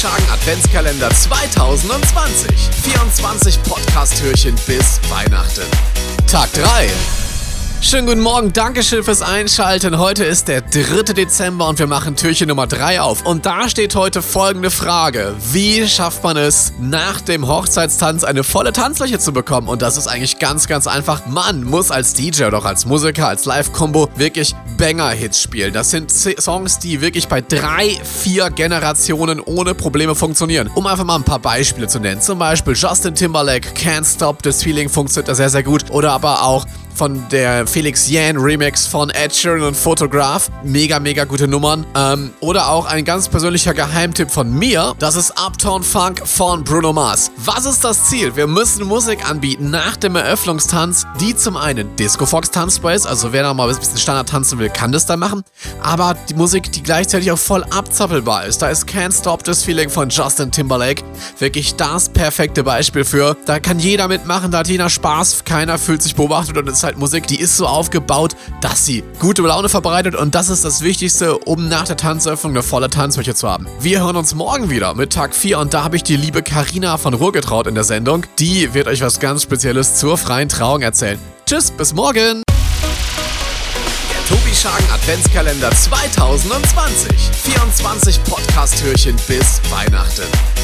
Schagen Adventskalender 2020. 24 Podcast-Türchen bis Weihnachten. Tag 3. Schönen guten Morgen, Dankeschön fürs Einschalten. Heute ist der 3. Dezember und wir machen Türchen Nummer 3 auf. Und da steht heute folgende Frage. Wie schafft man es, nach dem Hochzeitstanz eine volle Tanzfläche zu bekommen? Und das ist eigentlich ganz, ganz einfach. Man muss als DJ oder auch als Musiker, als Live-Combo wirklich Banger-Hits spielen. Das sind Songs, die wirklich bei drei, vier Generationen ohne Probleme funktionieren. Um einfach mal ein paar Beispiele zu nennen. Zum Beispiel Justin Timberlake, Can't Stop This Feeling funktioniert da sehr, sehr gut. Oder aber auch von der Felix Yan Remix von Ed Sheeran und Photograph. Mega, mega gute Nummern. Ähm, oder auch ein ganz persönlicher Geheimtipp von mir. Das ist Uptown Funk von Bruno Mars. Was ist das Ziel? Wir müssen Musik anbieten nach dem Eröffnungstanz, die zum einen Disco Fox Tanzbar ist, also wer da mal ein bisschen Standard tanzen will, kann das da machen. Aber die Musik, die gleichzeitig auch voll abzappelbar ist. Da ist Can't Stop This Feeling von Justin Timberlake wirklich das perfekte Beispiel für. Da kann jeder mitmachen, da hat jeder Spaß, keiner fühlt sich beobachtet und es Musik, die ist so aufgebaut, dass sie gute Laune verbreitet und das ist das Wichtigste, um nach der Tanzöffnung eine volle Tanzfläche zu haben. Wir hören uns morgen wieder mit Tag 4 und da habe ich die liebe Karina von Ruhrgetraut in der Sendung. Die wird euch was ganz Spezielles zur freien Trauung erzählen. Tschüss, bis morgen! Tobi Schagen Adventskalender 2020. 24 Podcast-Türchen bis Weihnachten.